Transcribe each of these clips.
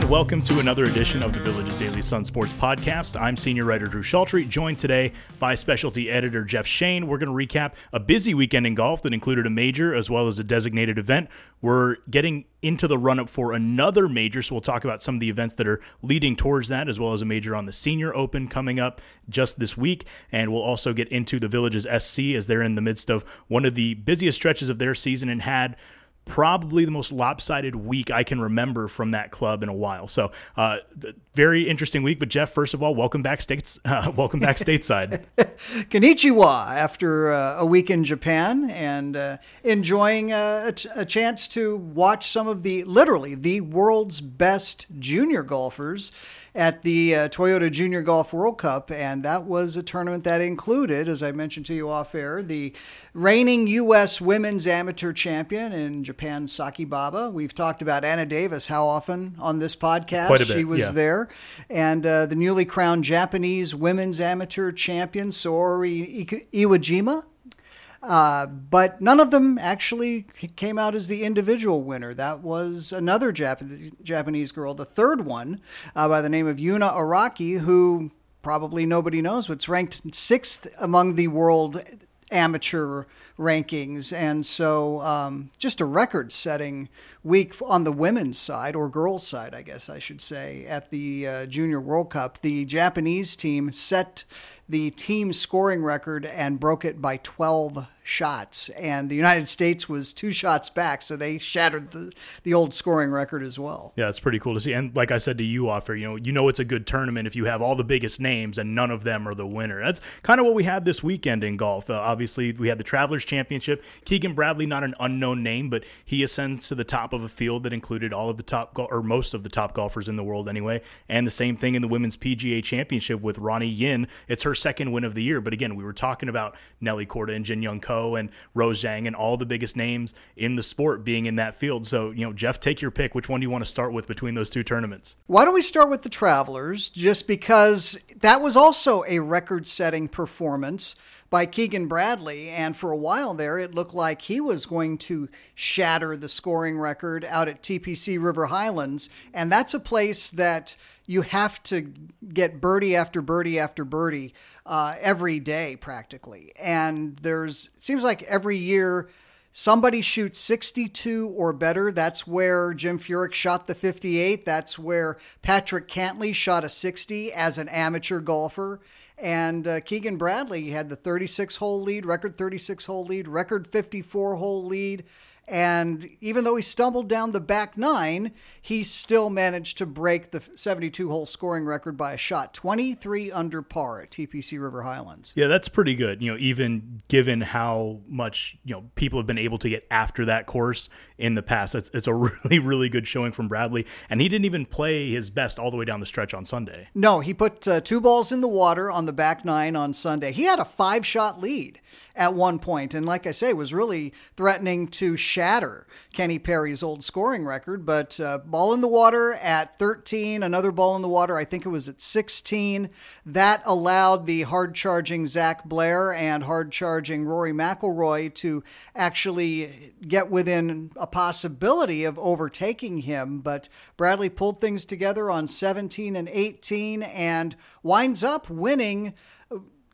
and welcome to another edition of the Villages Daily Sun Sports Podcast. I'm senior writer Drew Chaltry, joined today by specialty editor Jeff Shain. We're going to recap a busy weekend in golf that included a major as well as a designated event. We're getting into the run up for another major, so we'll talk about some of the events that are leading towards that, as well as a major on the Senior Open coming up just this week. And we'll also get into the Villages SC as they're in the midst of one of the busiest stretches of their season and had probably the most lopsided week I can remember from that club in a while. So, uh, very interesting week. But Jeff, first of all, welcome back states. Uh, welcome back stateside. Konnichiwa. After uh, a week in Japan and uh, enjoying uh, a, chance to watch some of the literally the world's best junior golfers at the uh, Toyota Junior Golf World Cup, and that was a tournament that included, as I mentioned to you off air, the reigning U.S. Women's Amateur Champion in Japan, Saki Baba. We've talked about Anna Davis how often on this podcast? Quite a bit, she was yeah. there, and uh, the newly crowned Japanese Women's Amateur Champion Saori Iwajima. Uh, but none of them actually came out as the individual winner. That was another Jap- Japanese girl, the third one, uh, by the name of Yuna Araki, who probably nobody knows, but it's ranked sixth among the world amateur rankings. And so um, just a record setting week on the women's side, or girls' side, I guess I should say, at the uh, Junior World Cup. The Japanese team set the team scoring record and broke it by 12 shots. And the United States was two shots back, so they shattered the, the old scoring record as well. Yeah, it's pretty cool to see. And like I said to you off you know, you know it's a good tournament if you have all the biggest names and none of them are the winner. That's kind of what we had this weekend in golf. Uh, obviously, we had the Travelers Championship. Keegan Bradley, not an unknown name, but he ascends to the top of a field that included all of the top go- or most of the top golfers in the world anyway. And the same thing in the Women's PGA Championship with Ruoning Yin. It's her second win of the year. But again, we were talking about Nelly Korda and Jin Young Ko and Rose Zhang and all the biggest names in the sport being in that field. So, you know, Jeff, take your pick. Which one do you want to start with between those two tournaments? Why don't we start with the Travelers, just because that was also a record setting performance by Keegan Bradley. And for a while there, it looked like he was going to shatter the scoring record out at TPC River Highlands. And that's a place that you have to get birdie after birdie after birdie uh, every day, practically. And there's, it seems like every year, Somebody shoots 62 or better. That's where Jim Furyk shot the 58. That's where Patrick Cantlay shot a 60 as an amateur golfer. And uh, Keegan Bradley had the 36 hole lead, record 36 hole lead, record 54 hole lead. And even though he stumbled down the back nine, he still managed to break the 72 hole scoring record by a shot, 23 under par at TPC River Highlands. Yeah, that's pretty good. You know, even given how much, you know, people have been able to get after that course in the past. It's, it's a really, really good showing from Bradley. And he didn't even play his best all the way down the stretch on Sunday. No, he put uh, two balls in the water on the back nine on Sunday. He had a five shot lead at one point, and like I say, was really threatening to shatter Kenny Perry's old scoring record. But uh, ball in the water at 13, another ball in the water, I think it was at 16. That allowed the hard charging Zac Blair and hard charging Rory McIlroy to actually get within a possibility of overtaking him. But Bradley pulled things together on 17 and 18 and winds up winning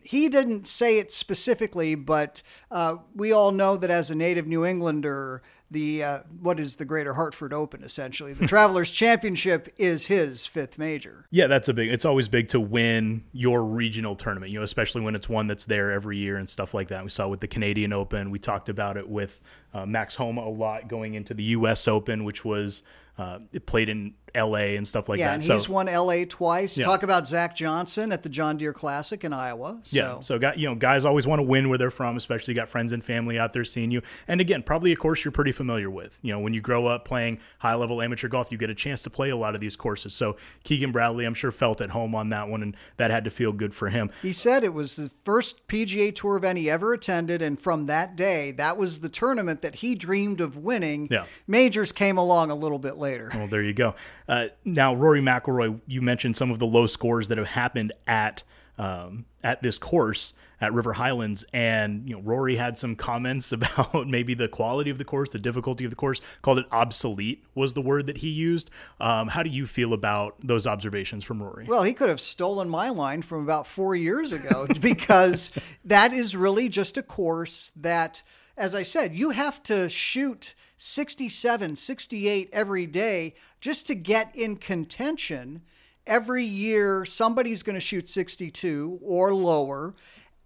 he didn't say it specifically, but uh, we all know that as a native New Englander, the uh, what is the Greater Hartford Open essentially? The Travelers Championship is his fifth major. Yeah, that's a big. It's always big to win your regional tournament. You know, especially when it's one that's there every year and stuff like that. We saw with the Canadian Open. We talked about it with uh, Max Homa a lot going into the U.S. Open, which was uh, played in L.A. and stuff like yeah, that. Yeah, and so, he's won L.A. twice. Yeah. Talk about Zach Johnson at the John Deere Classic in Iowa. So. Yeah, so got you know guys always want to win where they're from, especially got friends and family out there seeing you. And again, probably a course you're pretty familiar with. You know, when you grow up playing high level amateur golf, you get a chance to play a lot of these courses. So Keegan Bradley, I'm sure felt at home on that one, and that had to feel good for him. He said it was the first PGA Tour event he ever attended, and from that day, that was the tournament that he dreamed of winning. Yeah. Majors came along a little bit later. Well, there you go. Uh, now, Rory McIlroy, you mentioned some of the low scores that have happened at um, at this course at River Highlands, and you know Rory had some comments about maybe the quality of the course, the difficulty of the course. Called it obsolete was the word that he used. Um, how do you feel about those observations from Rory? Well, he could have stolen my line from about four years ago because that is really just a course that, as I said, you have to shoot 67, 68 every day just to get in contention. Every year, somebody's going to shoot 62 or lower.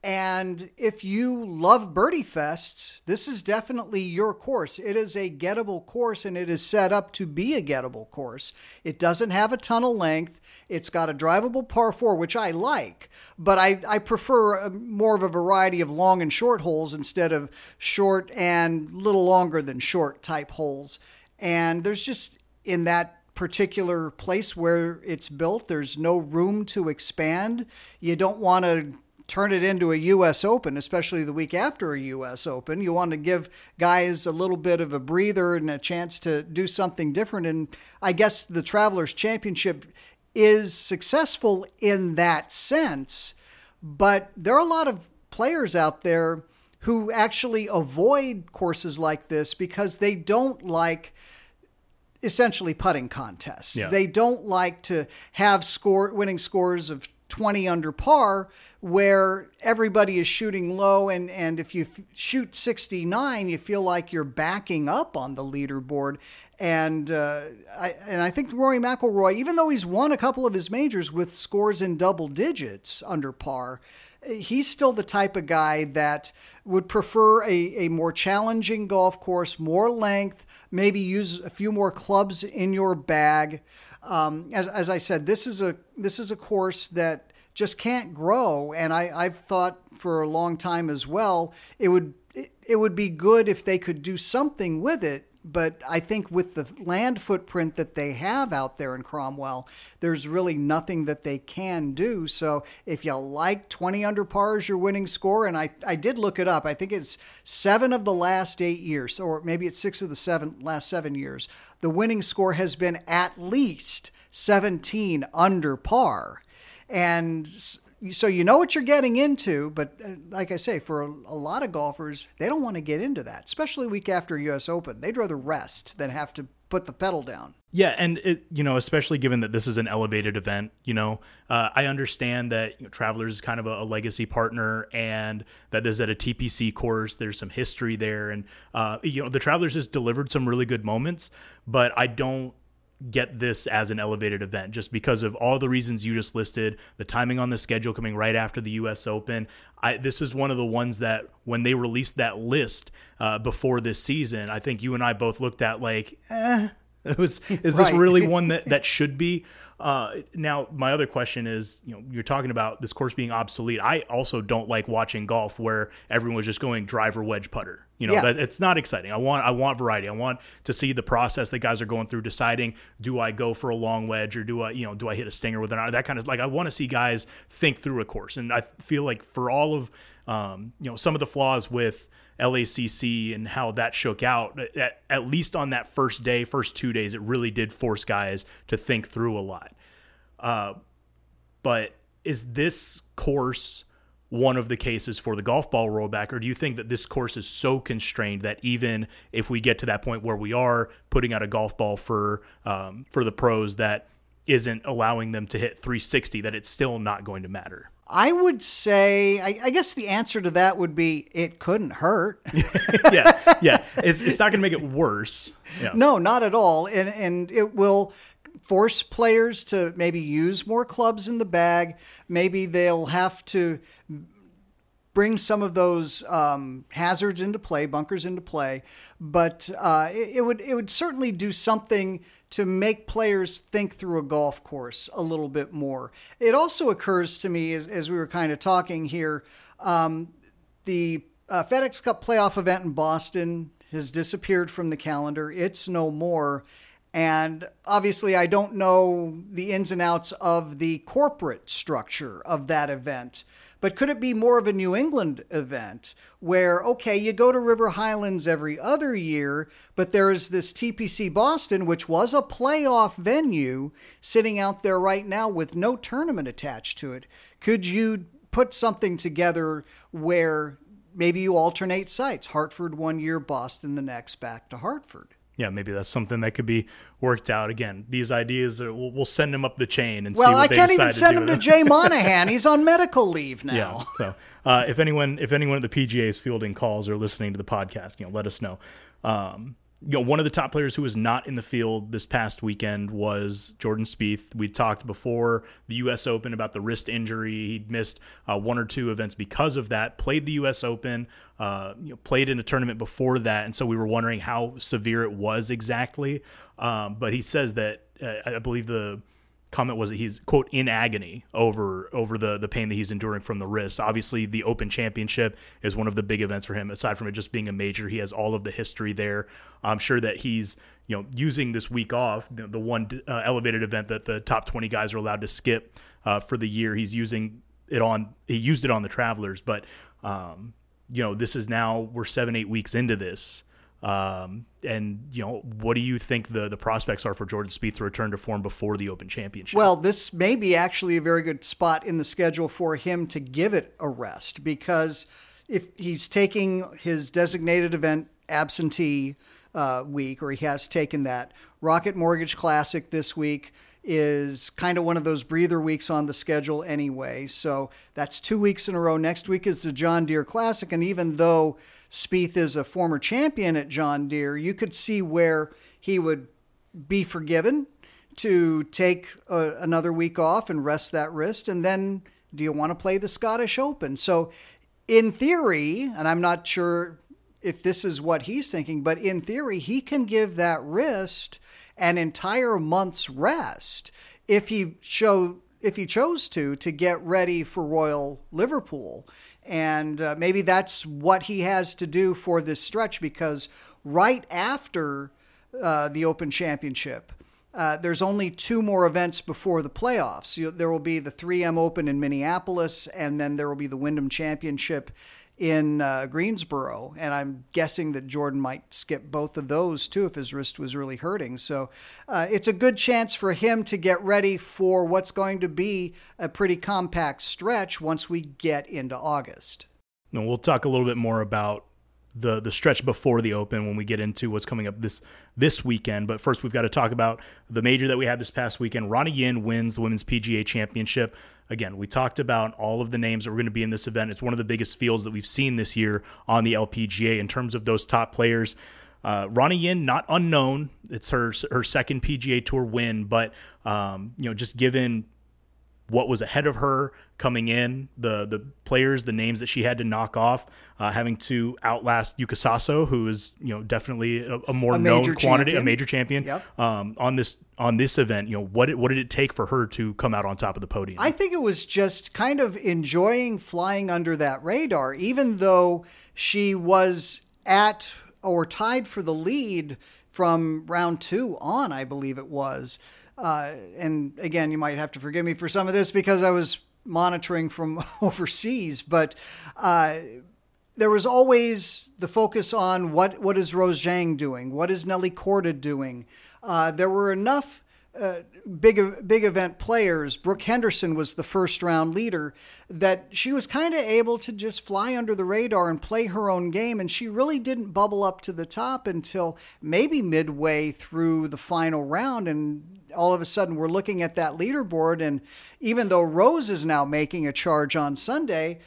And if you love birdie fests, this is definitely your course. It is a gettable course and it is set up to be a gettable course. It doesn't have a ton of length. It's got a drivable par four, which I like, but I, I prefer a, more of a variety of long and short holes instead of short and little longer than short type holes. And there's just in that particular place where it's built, there's no room to expand. You don't want to turn it into a U.S. Open, especially the week after a U.S. Open. You want to give guys a little bit of a breather and a chance to do something different. And I guess the Travelers Championship is successful in that sense. But there are a lot of players out there who actually avoid courses like this because they don't like essentially putting contests. Yeah. They don't like to have score winning scores of 20 under par where everybody is shooting low and and if you f- shoot 69 you feel like you're backing up on the leaderboard and uh, I and I think Rory McIlroy even though he's won a couple of his majors with scores in double digits under par he's still the type of guy that would prefer a, a more challenging golf course, more length, maybe use a few more clubs in your bag. Um, as, as I said, this is a this is a course that just can't grow, and I, I've thought for a long time as well. It would it, it would be good if they could do something with it but I think with the land footprint that they have out there in Cromwell, there's really nothing that they can do. So if you like 20 under par as your winning score, and I, I did look it up, I think it's seven of the last eight years, or maybe it's six of the seven last seven years, the winning score has been at least 17 under par. And so you know what you're getting into, but uh, like I say, for a, a, lot of golfers, they don't want to get into that, especially week after U.S. Open. They'd rather rest than have to put the pedal down. Yeah, and it, you know, especially given that this is an elevated event, you know, uh, I understand that you know, Travelers is kind of a, a, legacy partner, and that is at a TPC course. There's some history there, and uh, you know, the Travelers has delivered some really good moments, but I don't get this as an elevated event just because of all the reasons you just listed the timing on the schedule coming right after the us open. I, this is one of the ones that when they released that list uh, before this season i think you and i both looked at like eh, it was is right. this really one that that should be uh, now, my other question is, you know, you're talking about this course being obsolete. I also don't like watching golf where everyone was just going driver wedge putter. You know, yeah. that it's not exciting. I want I want variety. I want to see the process that guys are going through deciding do I go for a long wedge or do I, you know, do I hit a stinger with an iron? That kind of like I want to see guys think through a course. And I feel like for all of um, you know, some of the flaws with LACC and how that shook out, at, at least on that first day, first two days, it really did force guys to think through a lot. Uh, but is this course one of the cases for the golf ball rollback, or do you think that this course is so constrained that even if we get to that point where we are putting out a golf ball for um, for the pros that isn't allowing them to hit 360, that it's still not going to matter? I would say, I, I, guess the answer to that would be it couldn't hurt. yeah, yeah. It's, it's not going to make it worse. Yeah. No, not at all. And, and it will force players to maybe use more clubs in the bag. Maybe they'll have to bring some of those um, hazards into play, bunkers into play. But uh, it, it would it would certainly do something to make players think through a golf course a little bit more. It also occurs to me as, as we were kind of talking here, um, the uh, FedEx Cup playoff event in Boston has disappeared from the calendar. It's no more. And obviously, I don't know the ins and outs of the corporate structure of that event. But could it be more of a New England event where, okay, you go to River Highlands every other year, but there's this TPC Boston, which was a playoff venue, sitting out there right now with no tournament attached to it? Could you put something together where maybe you alternate sites? Hartford one year, Boston the next, back to Hartford yeah, maybe that's something that could be worked out. Again, these ideas are, we'll, we'll send them up the chain and well, see what I can't even send to him to Jay Monahan. He's on medical leave now. Yeah. So uh, if anyone if anyone at the PGA is fielding calls or listening to the podcast, you know, let us know. Um, you know, one of the top players who was not in the field this past weekend was Jordan Spieth. We talked before the U.S. Open about the wrist injury. He'd missed uh, one or two events because of that. Played the U.S. Open, uh, you know, played in a tournament before that, and so we were wondering how severe it was exactly. Um, but he says that uh, I believe the comment was that he's quote in agony over over the the pain that he's enduring from the wrist. Obviously, the Open Championship is one of the big events for him. Aside from it just being a major, he has all of the history there. I'm sure that he's you know using this week off, the, the one uh, elevated event that the top 20 guys are allowed to skip uh, for the year. He's using it on he used it on the Travelers, but um, you know this is now we're seven eight weeks into this. Um, and you know, what do you think the the prospects are for Jordan Spieth to return to form before the Open Championship? Well, this may be actually a very good spot in the schedule for him to give it a rest because if he's taking his designated event absentee uh, week, or he has taken that Rocket Mortgage Classic this week is kind of one of those breather weeks on the schedule anyway. So that's two weeks in a row. Next week is the John Deere Classic, and even though Spieth is a former champion at John Deere, you could see where he would be forgiven to take a, another week off and rest that wrist. And then do you want to play the Scottish Open? So, in theory, and I'm not sure if this is what he's thinking, but in theory, he can give that wrist an entire month's rest if he show if he chose to to get ready for Royal Liverpool. And uh, maybe that's what he has to do for this stretch because right after uh, the Open Championship, uh, there's only two more events before the playoffs. You, there will be the 3M Open in Minneapolis, and then there will be the Wyndham Championship in uh, Greensboro, and I'm guessing that Jordan might skip both of those too if his wrist was really hurting. So uh, it's a good chance for him to get ready for what's going to be a pretty compact stretch once we get into August. And we'll talk a little bit more about the the stretch before the Open when we get into what's coming up this this weekend. But first, we've got to talk about the major that we had this past weekend. Ruoning Yin wins the Women's PGA Championship. Again, we talked about all of the names that were going to be in this event. It's one of the biggest fields that we've seen this year on the LPGA in terms of those top players. Uh, Ruoning Yin, not unknown. It's her her second PGA Tour win, but um, you know, just given what was ahead of her coming in, the the players, the names that she had to knock off, uh, having to outlast Yuka Saso, who is you know definitely a, a more a known quantity, champion. a major champion. Yep. Um, on this on this event, you know what what did it take for her to come out on top of the podium? I think it was just kind of enjoying flying under that radar, even though she was at or tied for the lead from round two on, I believe it was. Uh, and again, you might have to forgive me for some of this because I was monitoring from overseas, but uh, there was always the focus on what what is Rose Zhang doing, what is Nelly Korda doing. Uh, there were enough uh, big big event players. Brooke Henderson was the first round leader. That she was kind of able to just fly under the radar and play her own game, and she really didn't bubble up to the top until maybe midway through the final round. And all of a sudden, we're looking at that leaderboard, and even though Rose is now making a charge on Sunday,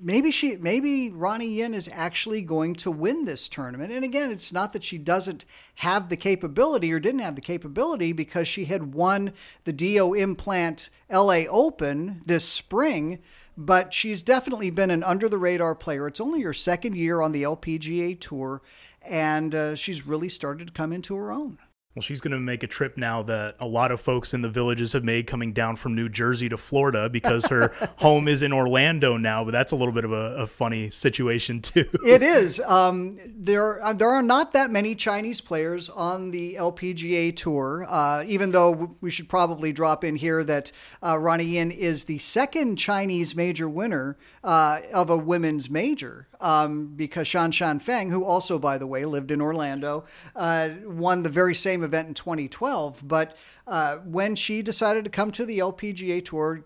maybe she maybe Ruoning Yin is actually going to win this tournament. And again, it's not that she doesn't have the capability or didn't have the capability because she had won the DIO implant LA Open this spring, but she's definitely been an under the radar player. It's only her second year on the LPGA tour and uh, she's really started to come into her own. Well, she's going to make a trip now that a lot of folks in the villages have made coming down from New Jersey to Florida because her home is in Orlando now. But that's a little bit of a, a funny situation, too. It is. Um, there, uh, there are not that many Chinese players on the LPGA Tour, uh, even though we should probably drop in here that uh, Ruoning Yin is the second Chinese major winner uh, of a women's major um, because Shan Shan Feng, who also, by the way, lived in Orlando, uh, won the very same event in 2012. But uh, when she decided to come to the LPGA Tour,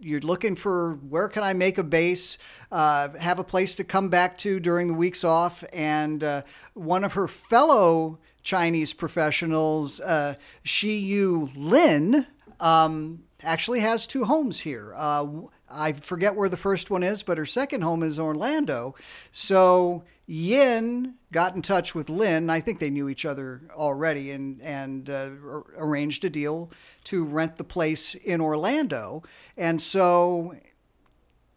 you're looking for where can I make a base, uh, have a place to come back to during the weeks off, and uh, one of her fellow Chinese professionals, uh, Xiyu Lin, um, actually has two homes here. Uh, I forget where the first one is, but her second home is Orlando. So Yin got in touch with Lin. I think they knew each other already and and uh, arranged a deal to rent the place in Orlando. And so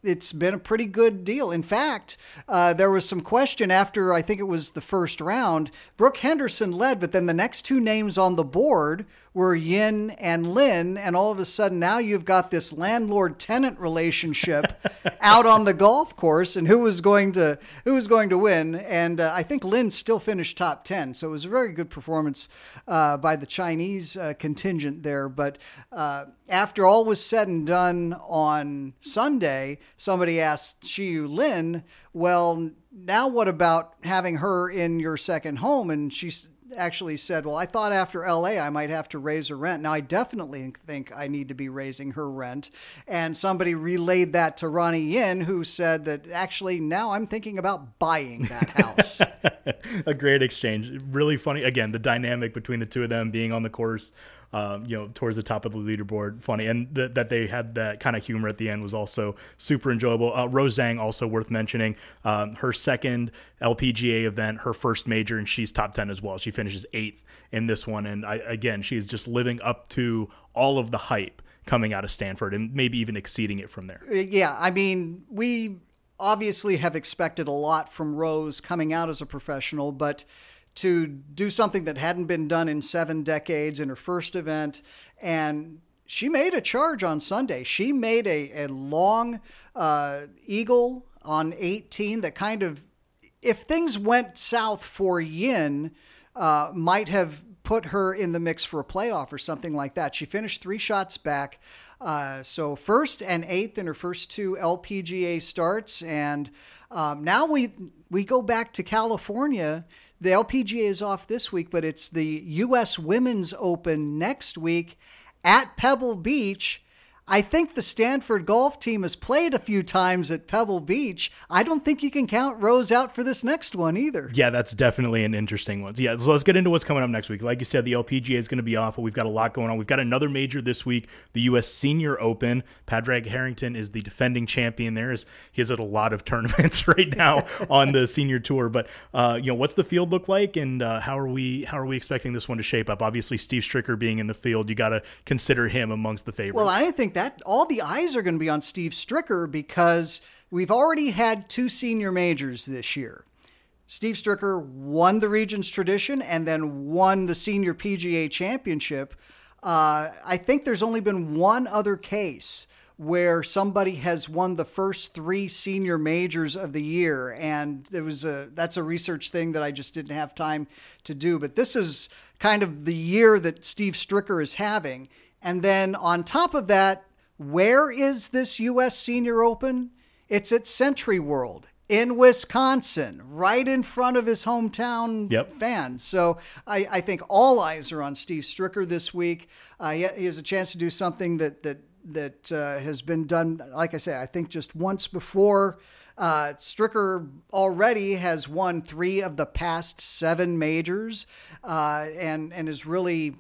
it's been a pretty good deal. In fact, uh, there was some question after I think it was the first round. Brooke Henderson led, but then the next two names on the board were Yin and Lin, and all of a sudden now you've got this landlord tenant relationship out on the golf course, and who was going to who was going to win? And uh, I think Lin still finished top ten, so it was a very good performance uh, by the Chinese uh, contingent there. But uh, after all was said and done on Sunday, somebody asked Xiyu Lin, "Well." Now, what about having her in your second home? And she's actually said, Well, I thought after LA I might have to raise her rent. Now, I definitely think I need to be raising her rent. And somebody relayed that to Ruoning Yin, who said that actually now I'm thinking about buying that house. a great exchange. Really funny. Again, the dynamic between the two of them being on the course um, you know, towards the top of the leaderboard. Funny, and th- that they had that kind of humor at the end was also super enjoyable. Uh, Rose Zhang also worth mentioning. Um, her second LPGA event, her first major, and she's top ten as well. She finishes eighth in this one, and I, again, she's just living up to all of the hype coming out of Stanford, and maybe even exceeding it from there. Yeah, I mean, we obviously have expected a lot from Rose coming out as a professional, but to do something that hadn't been done in seven decades in her first event. And she made a charge on Sunday. She made a, a long uh, eagle on 18 that kind of, if things went south for Yin, uh, might have put her in the mix for a playoff or something like that. She finished three shots back. Uh, so first and eighth in her first two LPGA starts, and um, now we we go back to California the LPGA is off this week, but it's the U.S. Women's Open next week at Pebble Beach. I think the Stanford golf team has played a few times at Pebble Beach. I don't think you can count Rose out for this next one either. Yeah, that's definitely an interesting one. Yeah, so let's get into what's coming up next week. Like you said, the LPGA is going to be off, but we've got a lot going on. We've got another major this week, the U.S. Senior Open. Padraig Harrington is the defending champion there. Is he's at a lot of tournaments right now on the senior tour. But uh, you know, what's the field look like, and uh, how are we how are we expecting this one to shape up? Obviously, Steve Stricker being in the field, you got to consider him amongst the favorites. Well, I think that that all the eyes are going to be on Steve Stricker because we've already had two senior majors this year. Steve Stricker won the Regions Tradition and then won the Senior PGA Championship. Uh, I think there's only been one other case where somebody has won the first three senior majors of the year, and there was a that's a research thing that I just didn't have time to do. But this is kind of the year that Steve Stricker is having, and then on top of that, where is this U.S. Senior Open? It's at SentryWorld in Wisconsin, right in front of his hometown yep. fans. So I, I, think all eyes are on Steve Stricker this week. Uh, he, he, has a chance to do something that that that uh, has been done. Like I say, I think just once before. Uh, Stricker already has won three of the past seven majors, uh, and and is really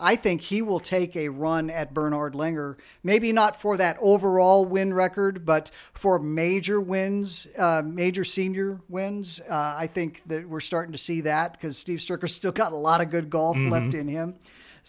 I think he will take a run at Bernhard Langer. Maybe not for that overall win record, but for major wins, uh, major senior wins. Uh, I think that we're starting to see that because Steve Stricker's still got a lot of good golf mm-hmm. left in him.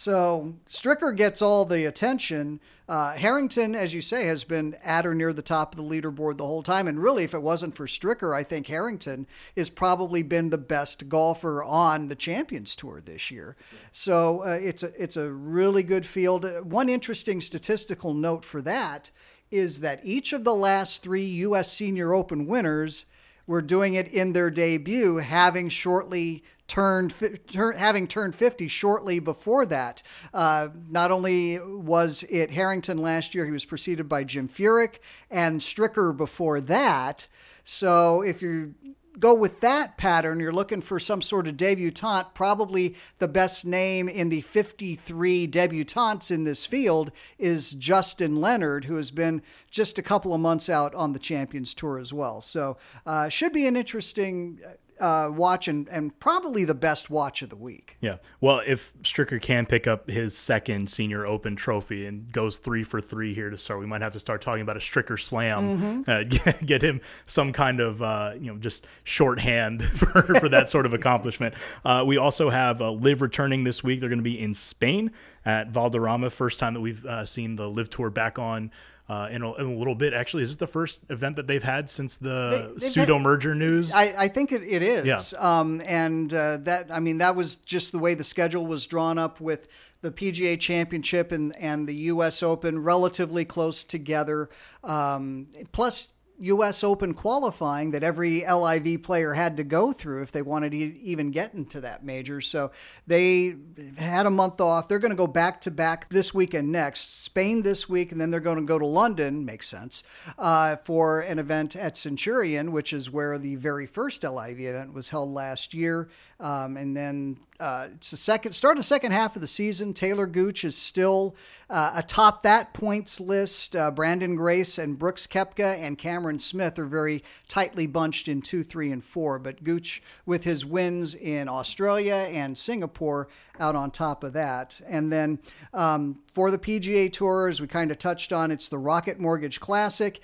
So Stricker gets all the attention. Uh, Harrington, as you say, has been at or near the top of the leaderboard the whole time. And really, if it wasn't for Stricker, I think Harrington has probably been the best golfer on the Champions Tour this year. So uh, it's a it's a really good field. One interesting statistical note for that is that each of the last three U.S. Senior Open winners were doing it in their debut, having shortly turned turn, having turned 50 shortly before that. Uh, not only was it Harrington last year, he was preceded by Jim Furyk and Stricker before that. So if you go with that pattern, you're looking for some sort of debutante. Probably the best name in the 53 debutantes in this field is Justin Leonard, who has been just a couple of months out on the Champions Tour as well. So, uh, should be an interesting uh, watch and, and probably the best watch of the week. Yeah. Well, if Stricker can pick up his second senior open trophy and goes three for three here to start, we might have to start talking about a Stricker slam, mm-hmm. uh, get, get, him some kind of, uh, you know, just shorthand for, for that sort of accomplishment. Uh, we also have uh, LIV returning this week. They're going to be in Spain at Valderrama. First time that we've uh, seen the LIV tour back on uh, in, a, in, a, little bit. Actually, is this the first event that they've had since the they, pseudo merger news? I, I, think it, it is. Yeah. Um, and uh, that, I mean, that was just the way the schedule was drawn up with the PGA Championship and, and the U.S. Open relatively close together. Um, plus, U.S. Open qualifying that every LIV player had to go through if they wanted to even get into that major. So they had a month off. They're going to go back to back this week and next. Spain this week, and then they're going to go to London, makes sense, uh, for an event at Centurion, which is where the very first LIV event was held last year. Um, and then uh, it's the second start of the second half of the season. Talor Gooch is still uh, atop that points list. Uh, Branden Grace and Brooks Koepka and Cameron Smith are very tightly bunched in two, three, and four. But Gooch, with his wins in Australia and Singapore, out on top of that. And then um, for the PGA Tour, as we kind of touched on, it's the Rocket Mortgage Classic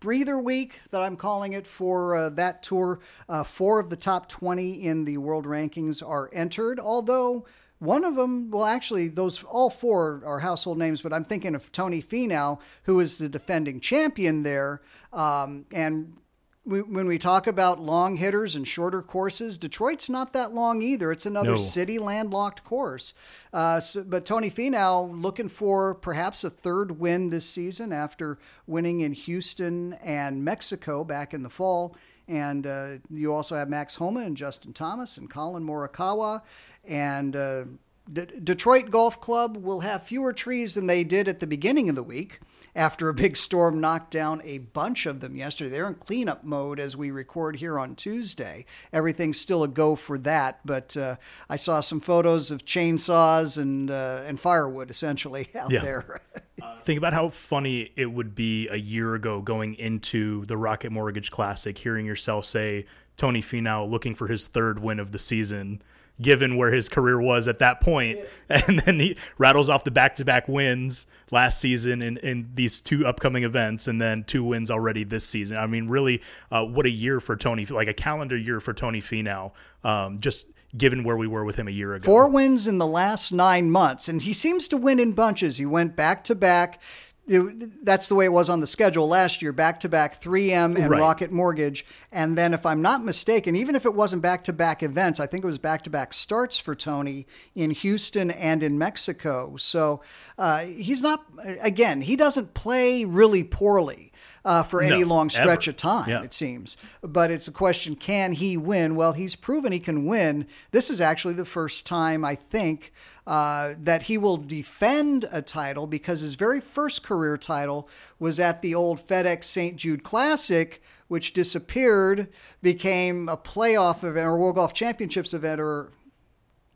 breather week that I'm calling it for uh, that tour. Uh, four of the top 20 in the world rankings are entered, although one of them, well, actually, those all four are household names, but I'm thinking of Tony Finau, who is the defending champion there. Um, and we, when we talk about long hitters and shorter courses, Detroit's not that long either. It's another no. city landlocked course. Uh, so, but Tony Finau looking for perhaps a third win this season after winning in Houston and Mexico back in the fall. And uh, you also have Max Homa and Justin Thomas and Collin Morikawa. And uh, D- Detroit Golf Club will have fewer trees than they did at the beginning of the week after a big storm knocked down a bunch of them yesterday. They're in cleanup mode as we record here on Tuesday. Everything's still a go for that, but uh, I saw some photos of chainsaws and uh, and firewood essentially out yeah. there. uh, think about how funny it would be a year ago going into the Rocket Mortgage Classic, hearing yourself say Tony Finau looking for his third win of the season given where his career was at that point. And then he rattles off the back to back wins last season in, in these two upcoming events, and then two wins already this season. I mean, really, uh, what a year for Tony, like a calendar year for Tony Finau. Um, just given where we were with him a year ago. Four wins in the last nine months, and he seems to win in bunches. He went back to back it, that's the way it was on the schedule last year back to back 3M and right. Rocket Mortgage. And then, if I'm not mistaken, even if it wasn't back to back events, I think it was back to back starts for Tony in Houston and in Mexico. So uh, he's not, again, he doesn't play really poorly. Uh, for any no, long stretch ever. of time, yeah. it seems. But it's a question can he win? Well, he's proven he can win. This is actually the first time, I think, uh, that he will defend a title because his very first career title was at the old FedEx St. Jude Classic, which disappeared, became a playoff event or World Golf Championships event or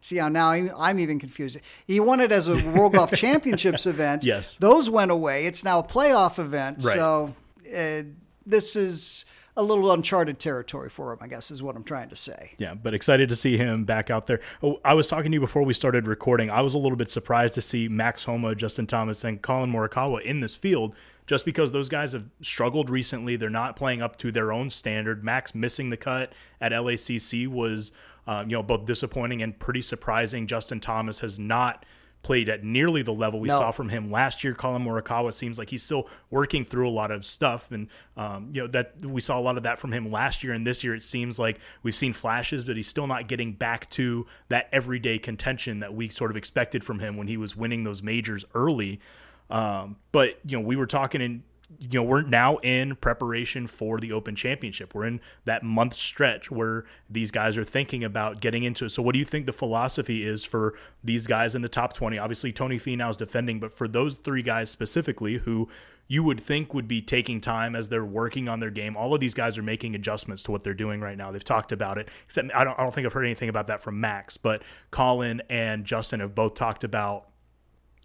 See how now I'm even confused. He won it as a World Golf Championships event. Yes, those went away. It's now a playoff event. Right. So uh, this is a little uncharted territory for him, I guess, is what I'm trying to say. Yeah, but excited to see him back out there. Oh, I was talking to you before we started recording. I was a little bit surprised to see Max Homa, Justin Thomas, and Collin Morikawa in this field just because those guys have struggled recently. They're not playing up to their own standard. Max missing the cut at LACC was, um, you know, both disappointing and pretty surprising. Justin Thomas has not played at nearly the level we No. saw from him last year. Collin Morikawa seems like he's still working through a lot of stuff, and um, you know that we saw a lot of that from him last year. And this year, it seems like we've seen flashes, but he's still not getting back to that everyday contention that we sort of expected from him when he was winning those majors early. Um, but you know, we were talking in you know we're now in preparation for the open championship. We're in that month stretch where these guys are thinking about getting into it. So what do you think the philosophy is for these guys in the top 20 obviously tony Finau is defending but for those three guys specifically who you would think would be taking time as they're working on their game all of these guys are making adjustments to what they're doing right now. They've talked about it except i don't, I don't think i've heard anything about that from max but colin and justin have both talked about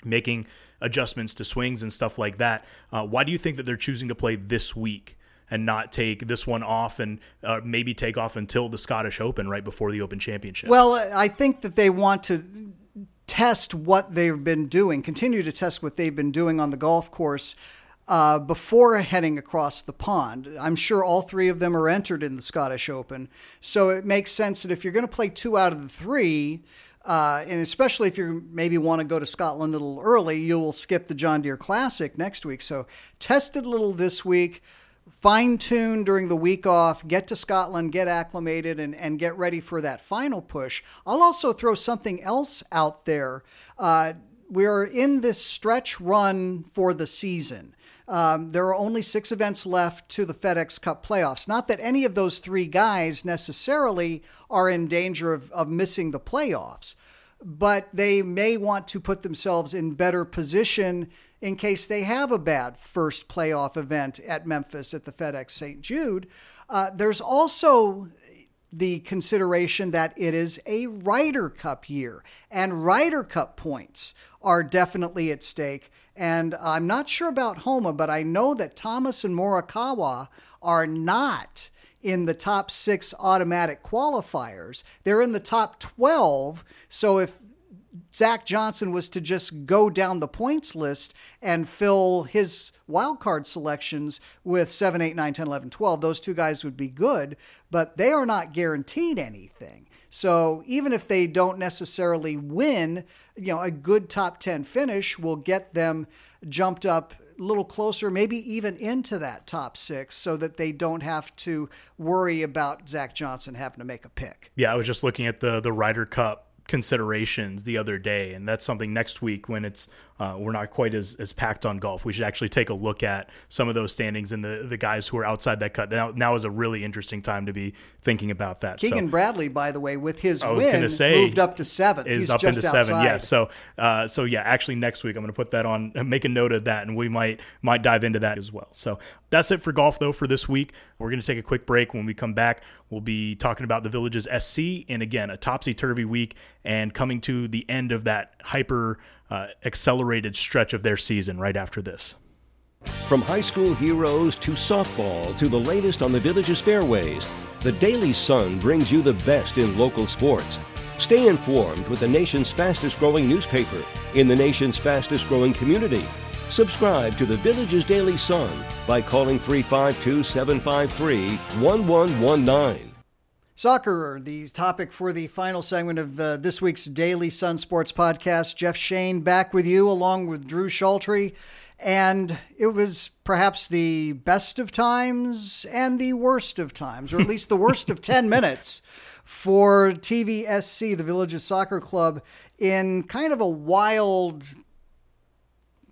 making adjustments to swings and stuff like that. Uh, why do you think that they're choosing to play this week and not take this one off and uh, maybe take off until the Scottish Open right before the Open Championship? Well, I think that they want to test what they've been doing, continue to test what they've been doing on the golf course uh, before heading across the pond. I'm sure all three of them are entered in the Scottish Open. So it makes sense that if you're going to play two out of the three, uh, and especially if you maybe want to go to Scotland a little early, you will skip the John Deere Classic next week. So test it a little this week, fine tune during the week off, get to Scotland, get acclimated, and, and get ready for that final push. I'll also throw something else out there. Uh, we're in this stretch run for the season. Um, there are only six events left to the FedEx Cup playoffs. Not that any of those three guys necessarily are in danger of, of missing the playoffs, but they may want to put themselves in better position in case they have a bad first playoff event at Memphis at the FedEx St. Jude. Uh, there's also the consideration that it is a Ryder Cup year, and Ryder Cup points are definitely at stake. And I'm not sure about Homa, but I know that Thomas and Morikawa are not in the top six automatic qualifiers. They're in the top 12. So if Zach Johnson was to just go down the points list and fill his wildcard selections with 7, 8, 9, 10, 11, 12, those two guys would be good, but they are not guaranteed anything. So even if they don't necessarily win, you know, a good top 10 finish will get them jumped up a little closer, maybe even into that top six, so that they don't have to worry about Zach Johnson having to make a pick. Yeah, I was just looking at the the Ryder Cup considerations the other day, and that's something next week when it's uh, we're not quite as, as packed on golf. We should actually take a look at some of those standings and the, the guys who are outside that cut. Now, now is a really interesting time to be thinking about that. Keegan so, Bradley, by the way, with his win, say, moved up to seventh. is He's up just into seven. outside. Yeah. So, uh, so yeah, actually next week I'm going to put that on, make a note of that, and we might might dive into that as well. So that's it for golf though for this week. We're going to take a quick break. When we come back, we'll be talking about the Villages SC, and again a topsy turvy week, and coming to the end of that hyper uh, accelerated stretch of their season right after this. From high school heroes to softball to the latest on the villages fairways, the Daily Sun brings you the best in local sports. Stay informed with the nation's fastest growing newspaper in the nation's fastest growing community. Subscribe to the Villages Daily Sun by calling 352 753 1119. Soccer, the topic for the final segment of uh, this week's Daily Sun Sports Podcast. Jeff Shain back with you along with Drew Chaltry. And it was perhaps the best of times and the worst of times, or at least the worst of 10 minutes for TVSC, the Villages Soccer Club, in kind of a wild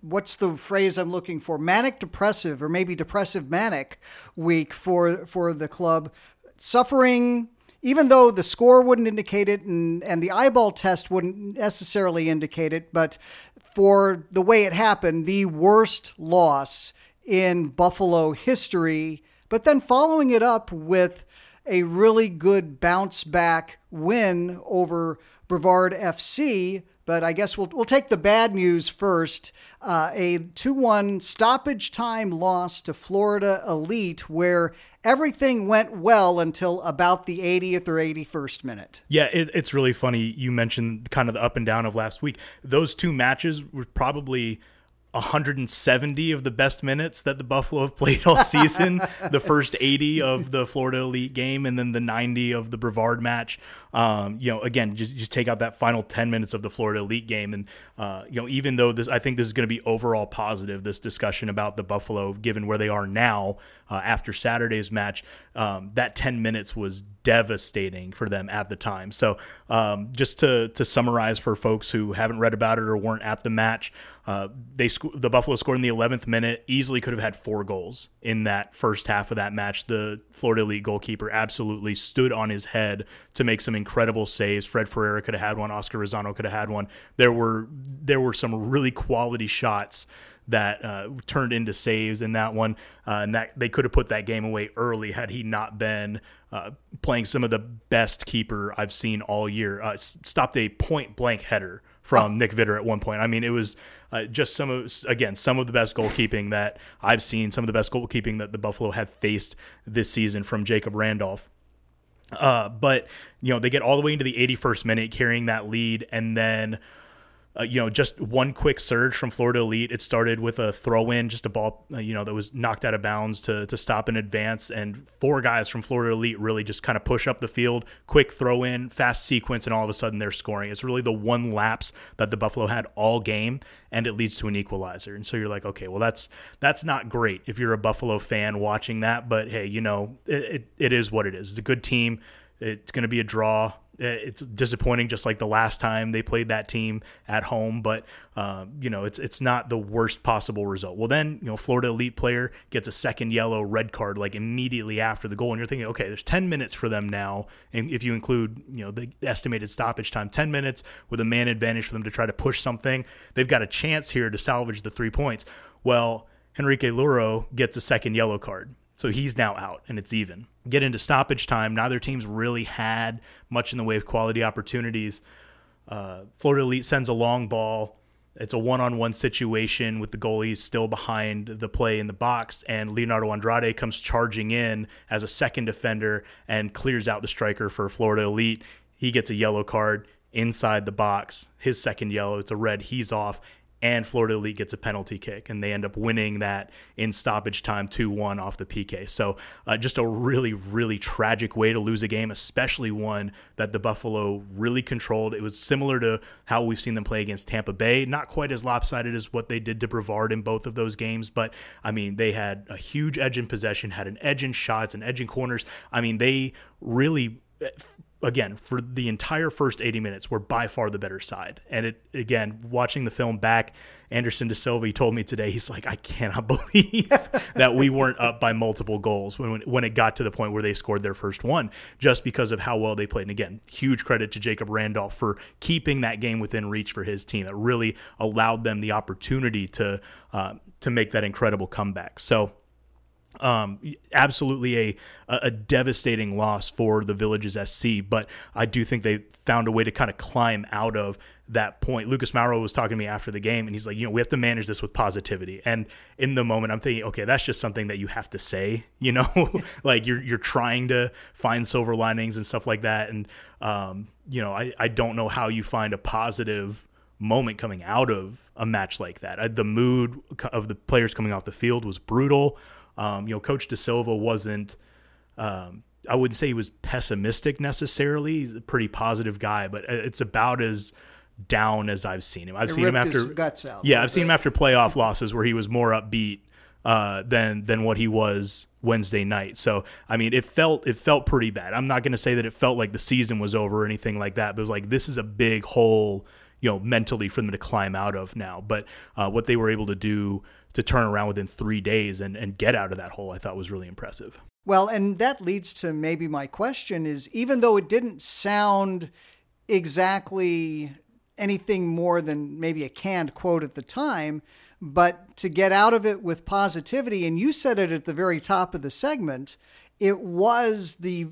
what's the phrase I'm looking for? Manic depressive or maybe depressive manic week for for the club, suffering. Even though the score wouldn't indicate it and, and the eyeball test wouldn't necessarily indicate it, but for the way it happened, the worst loss in Buffalo history, but then following it up with a really good bounce back win over Brevard FC. But I guess we'll, we'll take the bad news first. Uh, a 2 1 stoppage time loss to Florida Elite, where everything went well until about the 80th or 81st minute. Yeah, it, it's really funny. You mentioned kind of the up and down of last week. Those two matches were probably 170 of the best minutes that the Buffalo have played all season. the first 80 of the Florida Elite game, and then the 90 of the Brevard match. Um, you know, again, just, just take out that final 10 minutes of the Florida Elite game, and uh, you know, even though this, I think this is going to be overall positive. This discussion about the Buffalo, given where they are now uh, after Saturday's match, um, that 10 minutes was devastating for them at the time. So, um, just to to summarize for folks who haven't read about it or weren't at the match. Uh, they sc- the Buffalo scored in the 11th minute. Easily could have had four goals in that first half of that match. The Florida Elite goalkeeper absolutely stood on his head to make some incredible saves. Fred Ferreira could have had one. Oscar Rosano could have had one. There were there were some really quality shots that uh, turned into saves in that one, uh, and that they could have put that game away early had he not been uh, playing some of the best keeper I've seen all year. Uh, stopped a point blank header from oh. Nick Vitter at one point. I mean, it was uh, just some of again some of the best goalkeeping that I've seen, some of the best goalkeeping that the Buffalo have faced this season from Jacob Randolph. Uh, but you know they get all the way into the 81st minute, carrying that lead, and then uh, you know, just one quick surge from Florida Elite. It started with a throw in, just a ball, uh, you know, that was knocked out of bounds to, to stop in advance. And four guys from Florida Elite really just kind of push up the field, quick throw in, fast sequence, and all of a sudden they're scoring. It's really the one lapse that the Buffalo had all game, and it leads to an equalizer. And so you're like, okay, well, that's that's not great if you're a Buffalo fan watching that. But hey, you know, it, it, it is what it is. It's a good team. It's going to be a draw. Uh, it's disappointing, just like the last time they played that team at home. But uh, you know, it's it's not the worst possible result. Well, then you know, Florida elite player gets a second yellow red card like immediately after the goal, and you're thinking, okay, there's 10 minutes for them now, and if you include you know the estimated stoppage time, 10 minutes with a man advantage for them to try to push something, they've got a chance here to salvage the three points. Well, Henrique Luro gets a second yellow card. So he's now out and it's even. Get into stoppage time. Neither team's really had much in the way of quality opportunities. Uh, Florida Elite sends a long ball. It's a one on one situation with the goalie still behind the play in the box, and Leonardo Andrade comes charging in as a second defender and clears out the striker for Florida Elite. He gets a yellow card inside the box. His second yellow, it's a red. He's off and Florida Elite gets a penalty kick, and they end up winning that in stoppage time 2 1 off the PK. So, uh, just a really, really tragic way to lose a game, especially one that the Buffalo really controlled. It was similar to how we've seen them play against Tampa Bay, not quite as lopsided as what they did to Brevard in both of those games, but I mean, they had a huge edge in possession, had an edge in shots, an edge in corners. I mean, they really again for the entire first 80 minutes were by far the better side. And it again watching the film back anderson de silva told me today he's like i cannot believe that we weren't up by multiple goals when, when it got to the point where they scored their first one just because of how well they played. And again huge credit to jacob randolph for keeping that game within reach for his team. It really allowed them the opportunity to uh, to make that incredible comeback. So um, absolutely a a devastating loss for the Villages SC, but I do think they found a way to kind of climb out of that point. Lucas Mauro was talking to me after the game, and he's like, you know, we have to manage this with positivity. And in the moment, I'm thinking, okay, that's just something that you have to say, you know, like you're you're trying to find silver linings and stuff like that. And um, you know, I I don't know how you find a positive moment coming out of a match like that. The mood of the players coming off the field was brutal. Um, you know, Coach De Silva wasn't. Um, I wouldn't say he was pessimistic necessarily. He's a pretty positive guy, but it's about as down as I've seen him. I've it seen him after guts out. Yeah, I've seen him after playoff losses where he was more upbeat uh, than than what he was Wednesday night. So I mean, it felt it felt pretty bad. I'm not going to say that it felt like the season was over or anything like that, but it was like this is a big hole, you know, mentally for them to climb out of now. But uh, what they were able to do to turn around within three days and, and get out of that hole, I thought was really impressive. Well, and that leads to maybe my question is even though it didn't sound exactly anything more than maybe a canned quote at the time, but to get out of it with positivity, and you said it at the very top of the segment, it was the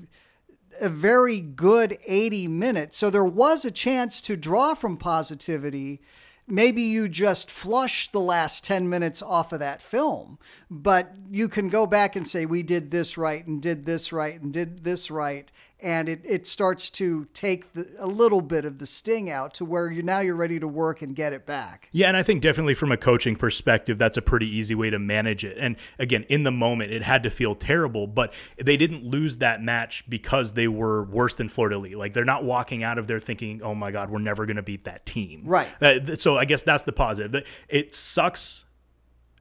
a very good 80 minutes. So there was a chance to draw from positivity maybe you just flush the last 10 minutes off of that film, but you can go back and say, we did this right and did this right and did this right. And it, it starts to take the, a little bit of the sting out to where you now you're ready to work and get it back. Yeah, and I think definitely from a coaching perspective, that's a pretty easy way to manage it. And again, in the moment, it had to feel terrible, but they didn't lose that match because they were worse than Florida Elite. Like they're not walking out of there thinking, "Oh my God, we're never going to beat that team." Right. Uh, so I guess that's the positive. It sucks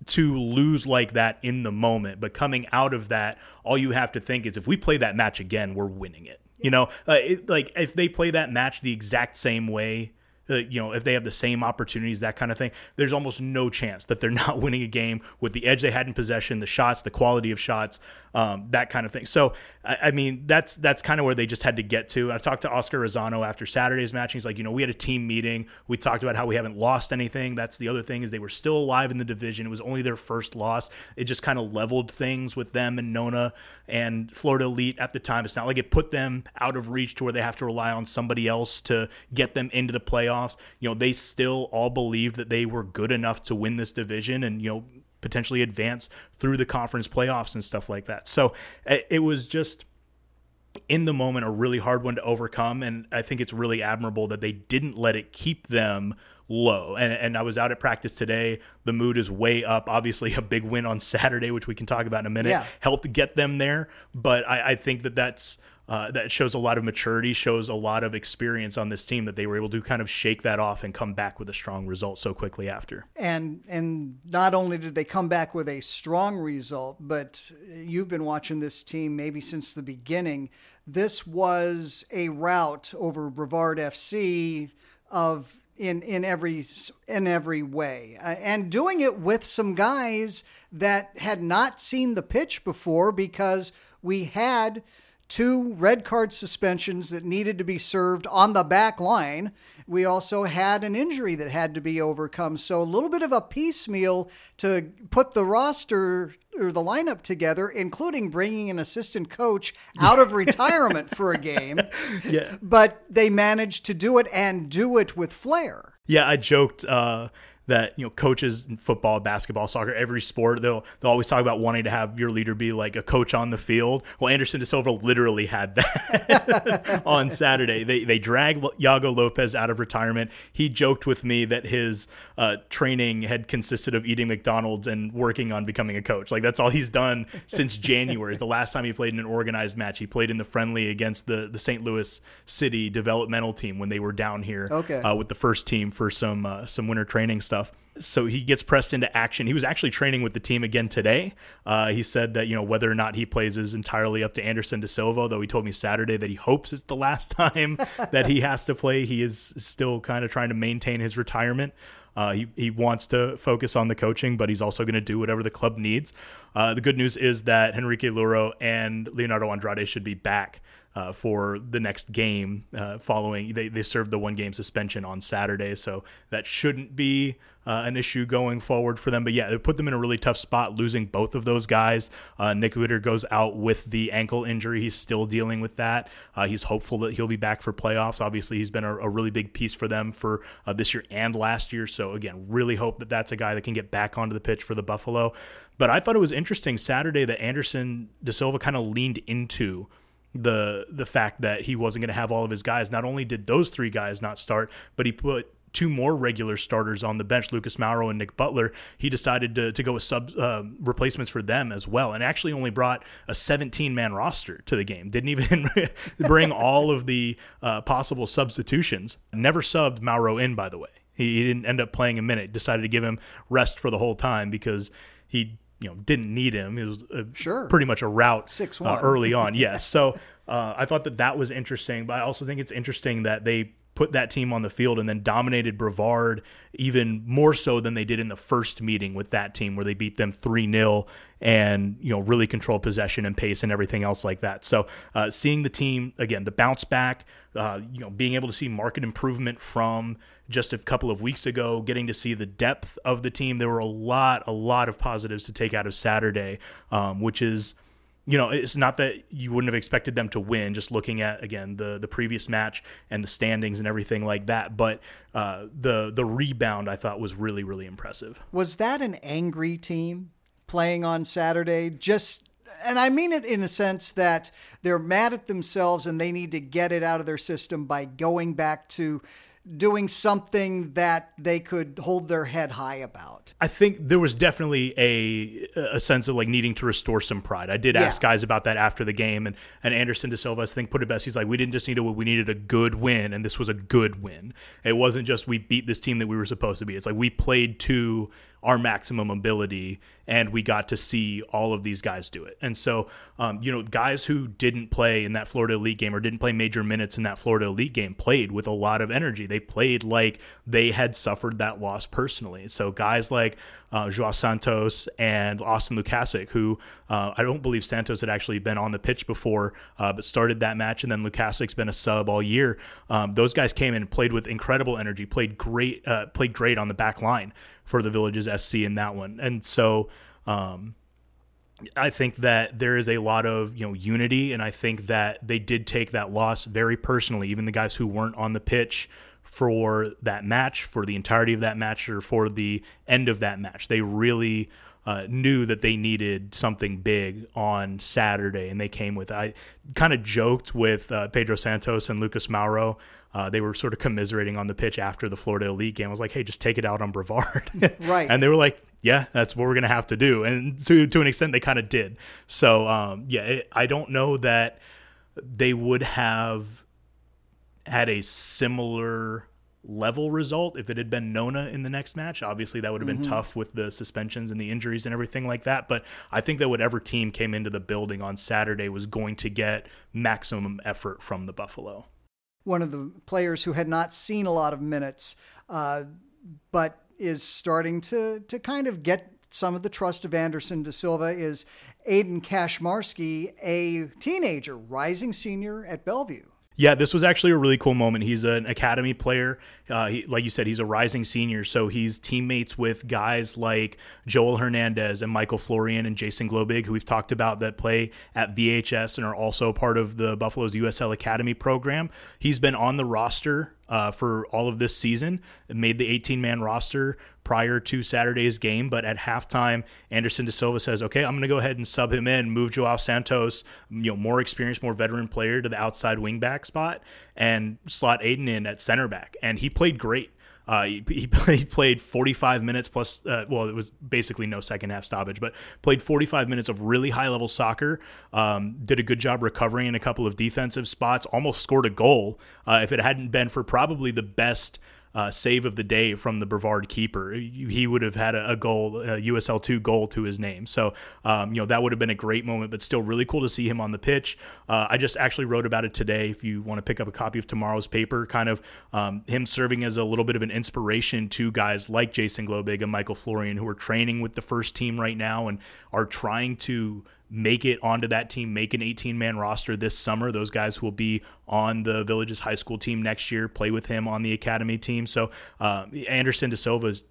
to lose like that in the moment. But coming out of that, all you have to think is if we play that match again, we're winning it. You know, uh, it, like if they play that match the exact same way uh, you know, if they have the same opportunities, that kind of thing, there's almost no chance that they're not winning a game with the edge they had in possession, the shots, the quality of shots, um, that kind of thing. So, I, I, mean, that's that's kind of where they just had to get to. I talked to Oscar Rosano after Saturday's match. He's like, you know, we had a team meeting. We talked about how we haven't lost anything. That's the other thing is they were still alive in the division. It was only their first loss. It just kind of leveled things with them and Nona and Florida Elite at the time. It's not like it put them out of reach to where they have to rely on somebody else to get them into the playoffs playoffs, you know, they still all believed that they were good enough to win this division and, you know, potentially advance through the conference playoffs and stuff like that. So eh, it was just in the moment a really hard one to overcome and I think it's really admirable that they didn't let it keep them low. And, and I was out at practice today. The mood is way up. Obviously, a big win on Saturday, which we can talk about in a minute, yeah. helped get them there. But I, I think that that's uh, that shows a lot of maturity, shows a lot of experience on this team that they were able to kind of shake that off and come back with a strong result so quickly after. And and not only did they come back with a strong result, but you've been watching this team maybe since the beginning. This was a rout over Brevard FC of in in every in every way, uh, and doing it with some guys that had not seen the pitch before because we had two red card suspensions that needed to be served on the back line. We also had an injury that had to be overcome. So a little bit of a piecemeal to put the roster or the lineup together, including bringing an assistant coach out of retirement for a game. Yeah. But they managed to do it and do it with flair. Yeah, I joked uh, that you know coaches in football, basketball, soccer, every sport they'll they'll always talk about wanting to have your leader be like a coach on the field. Well, Anderson De Silva literally had that on Saturday. They they dragged Yago Lopez out of retirement. He joked with me that his uh, training had consisted of eating McDonald's and working on becoming a coach. Like that's all he's done since January. the last time he played in an organized match. He played in the friendly against the the St. Louis City developmental team when they were down here okay. uh, with the first team for some uh, some winter training stuff. So he gets pressed into action. He was actually training with the team again today. Uh, he said that you know whether or not he plays is entirely up to Anderson De Silva. Though he told me Saturday that he hopes it's the last time that he has to play. He is still kind of trying to maintain his retirement. Uh, he, he wants to focus on the coaching, but he's also going to do whatever the club needs. Uh, the good news is that Henrique Luro and Leonardo Andrade should be back uh, for the next game uh, following. They, they served the one game suspension on Saturday, so that shouldn't be uh, an issue going forward for them. But yeah, it put them in a really tough spot losing both of those guys. Uh, Nick Witter goes out with the ankle injury. He's still dealing with that. Uh, he's hopeful that he'll be back for playoffs. Obviously, he's been a, a really big piece for them for uh, this year and last year. So again, really hope that that's a guy that can get back onto the pitch for the Buffalo. But I thought it was interesting Saturday that Anderson De Silva kind of leaned into the the fact that he wasn't going to have all of his guys. Not only did those three guys not start, but he put two more regular starters on the bench, Lucas Mauro and Nick Butler. He decided to, to go with sub uh, replacements for them as well, and actually only brought a 17 man roster to the game. Didn't even bring all of the uh, possible substitutions. Never subbed Mauro in, by the way. He, he didn't end up playing a minute. Decided to give him rest for the whole time because he you know didn't need him. It was a, sure pretty much a route six uh, early on. yes, so uh, I thought that that was interesting, but I also think it's interesting that they put that team on the field and then dominated Brevard even more so than they did in the first meeting with that team where they beat them 3-0 and you know really control possession and pace and everything else like that. So uh, seeing the team again the bounce back, uh, you know being able to see market improvement from just a couple of weeks ago, getting to see the depth of the team. There were a lot a lot of positives to take out of Saturday, um, which is you know, it's not that you wouldn't have expected them to win, just looking at again the the previous match and the standings and everything like that. But uh, the the rebound I thought was really really impressive. Was that an angry team playing on Saturday? Just and I mean it in a sense that they're mad at themselves and they need to get it out of their system by going back to doing something that they could hold their head high about. I think there was definitely a a sense of like needing to restore some pride. I did ask yeah. guys about that after the game, and and Anderson De Silva I think put it best. He's like, we didn't just need a we needed a good win, and this was a good win. It wasn't just we beat this team that we were supposed to be. It's like we played to our maximum ability and we got to see all of these guys do it. And so, um, you know, guys who didn't play in that Florida Elite game or didn't play major minutes in that Florida Elite game played with a lot of energy. They played like they had suffered that loss personally. So, guys like uh, Joao Santos and Austin Lukasic, who uh, I don't believe Santos had actually been on the pitch before, uh, but started that match, and then Lukasic's been a sub all year. Um, those guys came in and played with incredible energy, played great, uh, played great on the back line for the Villages SC in that one. And so um, I think that there is a lot of you know unity, and I think that they did take that loss very personally. Even the guys who weren't on the pitch for that match, for the entirety of that match, or for the end of that match, they really uh, knew that they needed something big on Saturday, and they came with. I kind of joked with uh, Pedro Santos and Lucas Mauro uh, they were sort of commiserating on the pitch after the Florida Elite game. I was like, hey, just take it out on Brevard. right. And they were like, yeah, that's what we're going to have to do. And to, to an extent, they kind of did. So, um, yeah, it, I don't know that they would have had a similar level result if it had been Nona in the next match. Obviously, that would have been mm-hmm. tough with the suspensions and the injuries and everything like that. But I think that whatever team came into the building on Saturday was going to get maximum effort from the Buffalo one of the players who had not seen a lot of minutes, uh, but is starting to to kind of get some of the trust of Anderson De Silva is Aiden Kashmarsky, a teenager, rising senior at Belleview. Yeah, this was actually a really cool moment. He's an academy player. Uh, he, like you said, he's a rising senior, so he's teammates with guys like Joel Hernandez and Michael Florian and Jason Globig, who we've talked about that play at VHS and are also part of the Buffalo's USL Academy program. He's been on the roster uh, for all of this season. made the 18 man roster prior to Saturday's game, but at halftime, Anderson De Silva says, "Okay, I'm going to go ahead and sub him in, move Joao Santos, you know, more experienced, more veteran player to the outside wingback spot, and slot Aiden in at center back." And he played great. Uh, he, he, played, played 45 minutes plus, uh, well, it was basically no second half stoppage, but played 45 minutes of really high level soccer. Um, did a good job recovering in a couple of defensive spots, almost scored a goal. Uh, if it hadn't been for probably the best uh, save of the day from the Brevard keeper. He would have had a, goal, a USL two goal to his name. So um, you know that would have been a great moment, but still really cool to see him on the pitch. Uh, I just actually wrote about it today. If you want to pick up a copy of tomorrow's paper, kind of um, him serving as a little bit of an inspiration to guys like Jason Globig and Michael Florian who are training with the first team right now and are trying to make it onto that team, make an 18 man roster this summer. Those guys will be on the Villages high school team next year, play with him on the academy team. So uh, Anderson De Silva is,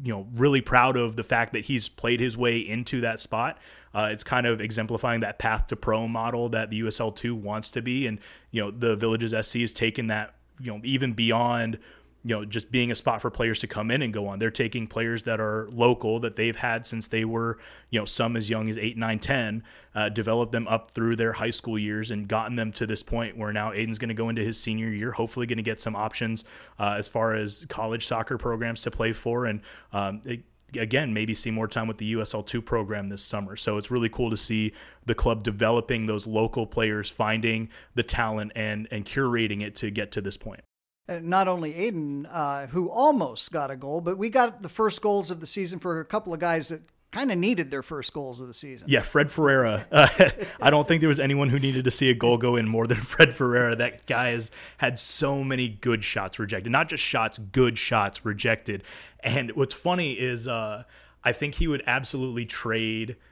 you know, really proud of the fact that he's played his way into that spot. Uh, it's kind of exemplifying that path to pro model that the USL two wants to be, and you know the Villages SC has taken that you know even beyond you know, just being a spot for players to come in and go on. They're taking players that are local that they've had since they were, you know, some as young as 8, 9, 10, uh, developed them up through their high school years and gotten them to this point where now Aiden's going to go into his senior year, hopefully going to get some options uh, as far as college soccer programs to play for. And um, it, again, maybe see more time with the USL2 program this summer. So it's really cool to see the club developing those local players, finding the talent and and curating it to get to this point. Uh, not only Aiden, uh, who almost got a goal, but we got the first goals of the season for a couple of guys that kind of needed their first goals of the season. Yeah, Fred Ferreira. Uh, I don't think there was anyone who needed to see a goal go in more than Fred Ferreira. That guy has had so many good shots rejected, not just shots, good shots rejected. And what's funny is uh, I think he would absolutely trade –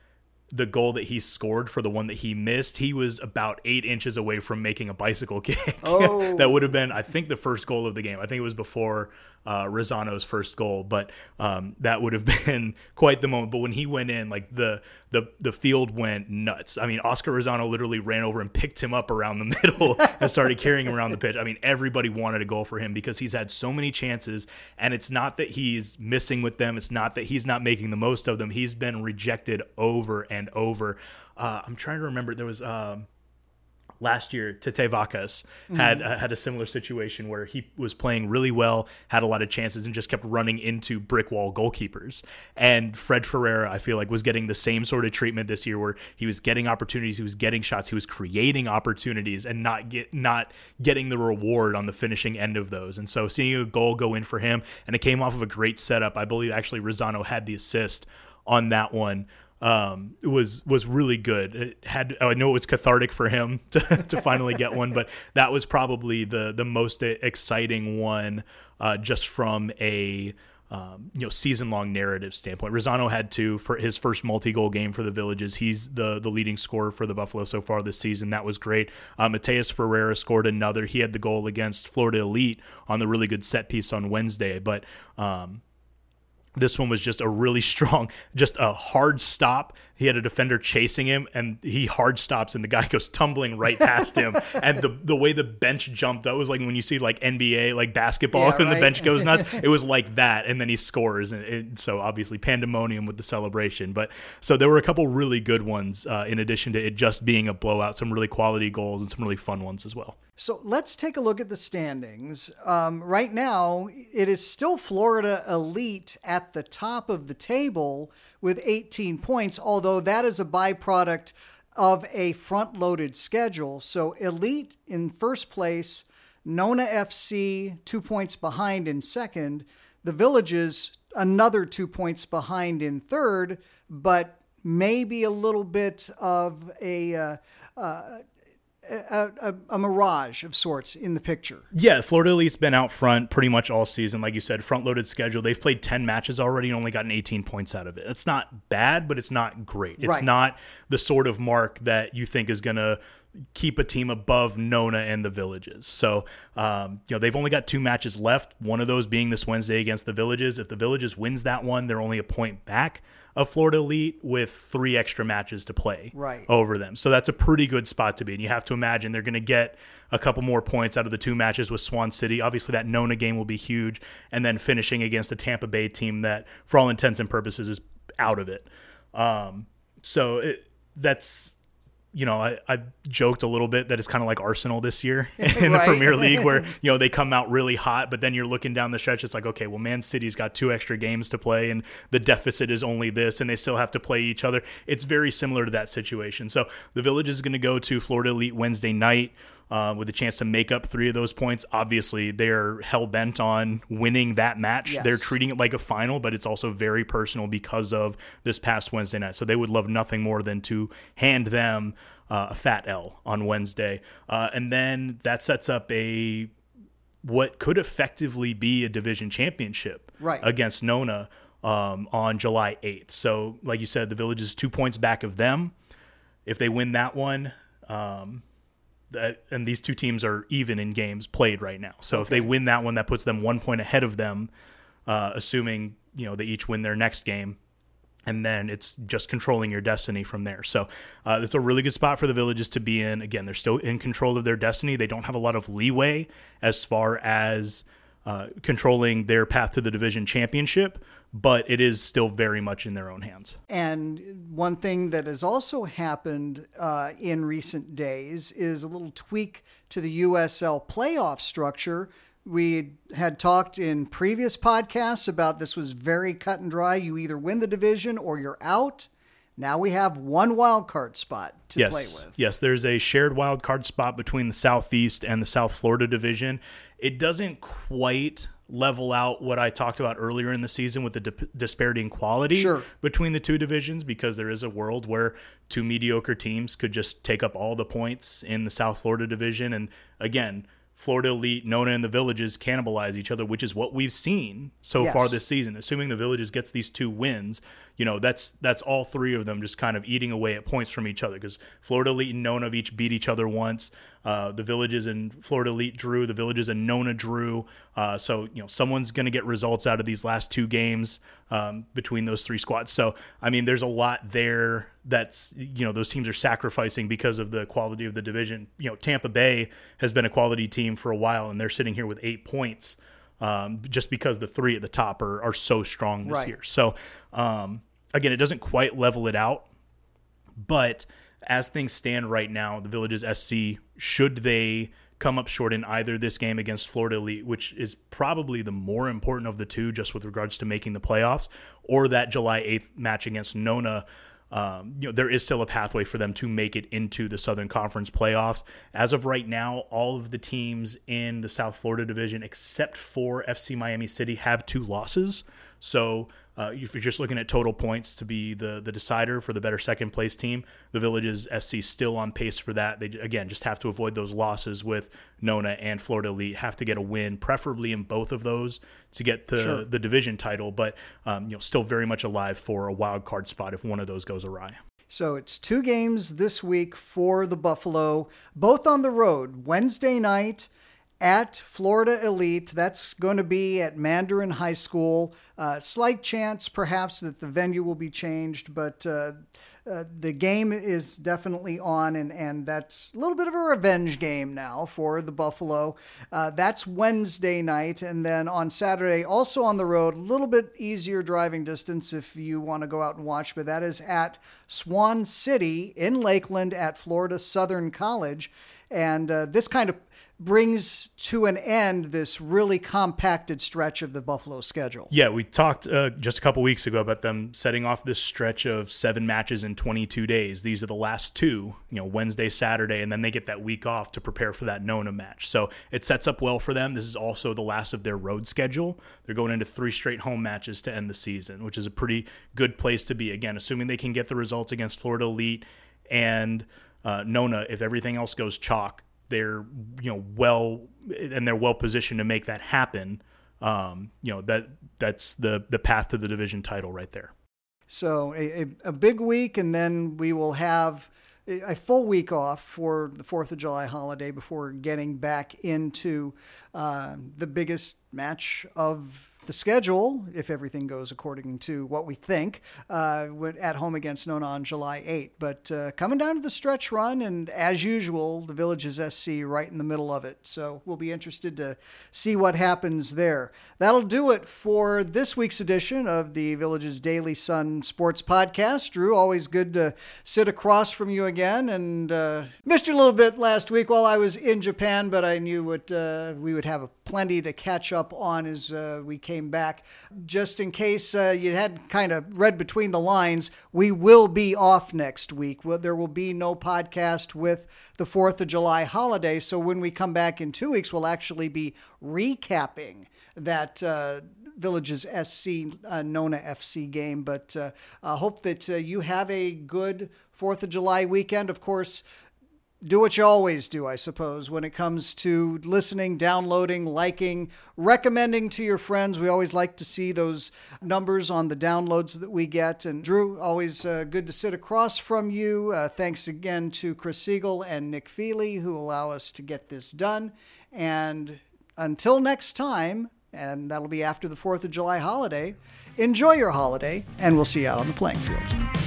the goal that he scored for the one that he missed, he was about eight inches away from making a bicycle kick. Oh. that would have been, I think, the first goal of the game. I think it was before uh, Rosano's first goal, but um, that would have been quite the moment. But when he went in, like the the the field went nuts. I mean, Oscar Rosano literally ran over and picked him up around the middle and started carrying him around the pitch. I mean, everybody wanted a goal for him because he's had so many chances, and it's not that he's missing with them. It's not that he's not making the most of them. He's been rejected over and over. Uh, I'm trying to remember. There was. Um, last year Tete Vacas had Mm-hmm. uh, had a similar situation where he was playing really well, had a lot of chances, and just kept running into brick wall goalkeepers. And Fred Ferreira, I feel like, was getting the same sort of treatment this year, where he was getting opportunities, he was getting shots, he was creating opportunities, and not get not getting the reward on the finishing end of those. And so seeing a goal go in for him, and it came off of a great setup. I believe actually Rosano had the assist on that one um, was was really good. It had I know it was cathartic for him to, to finally get one, but that was probably the the most exciting one, uh, just from a um, you know season long narrative standpoint. Rosano had two for his first multi goal game for the Villages. He's the the leading scorer for the Buffalo so far this season. That was great. Uh, Mateus Ferreira scored another. He had the goal against Florida Elite on the really good set piece on Wednesday, but. Um, this one was just a really strong, just a hard stop. He had a defender chasing him, and he hard stops, and the guy goes tumbling right past him. and the the way the bench jumped, that was like when you see like NBA like basketball, Yeah, and the bench goes nuts. it was like that, and then he scores, and it, so obviously pandemonium with the celebration. But so there were a couple really good ones, uh, in addition to it just being a blowout. Some really quality goals and some really fun ones as well. So let's take a look at the standings. Um, right now, it is still Florida Elite at the top of the table with 18 points, although that is a byproduct of a front loaded schedule. So Elite in first place, Nona FC two points behind in second, the Villages another two points behind in third, but maybe a little bit of a. Uh, a, a, a mirage of sorts in the picture. Yeah, Florida Elite's been out front pretty much all season. Like you said, front loaded schedule. They've played 10 matches already and only gotten 18 points out of it. It's not bad, but it's not great. It's Right. not the sort of mark that you think is going to keep a team above Nona and the Villages. So, um, you know, they've only got two matches left, one of those being this Wednesday against the Villages. If the Villages wins that one, they're only a point back of Florida Elite with three extra matches to play Right. over them. So that's a pretty good spot to be. And you have to imagine they're going to get a couple more points out of the two matches with Swan City. Obviously, that Nona game will be huge. And then finishing against the Tampa Bay team that, for all intents and purposes, is out of it. Um, so it, that's. You know, I, I joked a little bit that it's kind of like Arsenal this year in the Premier League, where you know they come out really hot, but then you're looking down the stretch. It's like, okay, well, Man City's got two extra games to play, and the deficit is only this, and they still have to play each other. It's very similar to that situation. So the Village is going to go to Florida Elite Wednesday night. Uh, with a chance to make up three of those points. Obviously, they're hell bent on winning that match. Yes. They're treating it like a final, but it's also very personal because of this past Wednesday night. So they would love nothing more than to hand them uh, a fat L on Wednesday, uh, and then that sets up a what could effectively be a division championship Right. against Nona um, on July 8th. So, like you said, the Village is two points back of them. If they win that one, um, and these two teams are even in games played right now. So if they win that one, that puts them one point ahead of them, uh, assuming you know they each win their next game, and then it's just controlling your destiny from there. So uh, it's a really good spot for the villages to be in. Again, they're still in control of their destiny. They don't have a lot of leeway as far as uh, controlling their path to the division championship, but it is still very much in their own hands. And one thing that has also happened uh, in recent days is a little tweak to the USL playoff structure. We had talked in previous podcasts about this was very cut and dry. You either win the division or you're out. Now we have one wild card spot to yes. play with. Yes, there's a shared wild card spot between the Southeast and the South Florida division. It doesn't quite level out what I talked about earlier in the season with the di- disparity in quality Sure. between the two divisions because there is a world where two mediocre teams could just take up all the points in the South Florida division and again Florida Elite, Nona, and the Villages cannibalize each other, which is what we've seen so Yes. far this season. Assuming the Villages gets these two wins, you know that's that's all three of them just kind of eating away at points from each other because Florida Elite and Nona have each beat each other once. Uh, the Villages and Florida Elite drew. The Villages and Nona drew. Uh, so you know someone's going to get results out of these last two games um, between those three squads. So I mean, there's a lot there that's you know those teams are sacrificing because of the quality of the division. You know, Tampa Bay has been a quality team for a while, and they're sitting here with eight points um, just because the three at the top are, are so strong this Right. year. So um, again, it doesn't quite level it out But as things stand right now, the Villages SC, should they come up short in either this game against Florida Elite, which is probably the more important of the two, just with regards to making the playoffs, or that July 8th match against Nona. Um, you know, there is still a pathway for them to make it into the Southern Conference playoffs. As of right now, all of the teams in the South Florida division, except for FC Miami City, have two losses. So uh, if you're just looking at total points to be the the decider for the better second place team, the Villages SC still on pace for that. They again just have to avoid those losses with Nona and Florida Elite. Have to get a win, preferably in both of those, to get the sure. the division title. But um, you know, still very much alive for a wild card spot if one of those goes awry. So it's two games this week for the Buffalo, both on the road. Wednesday night at Florida Elite. That's going to be at Mandarin High School. Uh, slight chance, perhaps, that the venue will be changed, but uh, uh, the game is definitely on, and, and that's a little bit of a revenge game now for the Buffalo. Uh, that's Wednesday night, and then on Saturday, also on the road, a little bit easier driving distance if you want to go out and watch, but that is at Swan City in Lakeland at Florida Southern College. And uh, this kind of brings to an end this really compacted stretch of the Buffalo schedule. Yeah, we talked uh, just a couple weeks ago about them setting off this stretch of seven matches in 22 days. These are the last two, you know, Wednesday, Saturday, and then they get that week off to prepare for that Nona match. So it sets up well for them. This is also the last of their road schedule. They're going into three straight home matches to end the season, which is a pretty good place to be. Again, assuming they can get the results against Florida Elite and uh, Nona, if everything else goes chalk, they're you know well and they're well positioned to make that happen. Um, you know that that's the the path to the division title right there. So a, a, big week, and then we will have a full week off for the Fourth of July holiday before getting back into uh, the biggest match of the schedule, if everything goes according to what we think, uh, at home against Nona on July 8. But uh, coming down to the stretch run, and as usual, the Villages SC right in the middle of it. So we'll be interested to see what happens there. That'll do it for this week's edition of the Villages Daily Sun Sports Podcast. Drew, always good to sit across from you again, and uh, missed you a little bit last week while I was in Japan, but I knew what uh, we would have plenty to catch up on as uh, we came back. Just in case uh, you had kind of read between the lines, we will be off next week. There will be no podcast with the 4th of July holiday. So when we come back in two weeks, we'll actually be recapping that. Uh, Villages SC uh, Nona FC game, but uh, I hope that uh, you have a good Fourth of July weekend. Of course, do what you always do, I suppose, when it comes to listening, downloading, liking, recommending to your friends. We always like to see those numbers on the downloads that we get. And Drew, always uh, good to sit across from you. Uh, thanks again to Chris Siegel and Nick Feely who allow us to get this done. And until next time, and that'll be after the 4th of July holiday, enjoy your holiday, and we'll see you out on the playing field.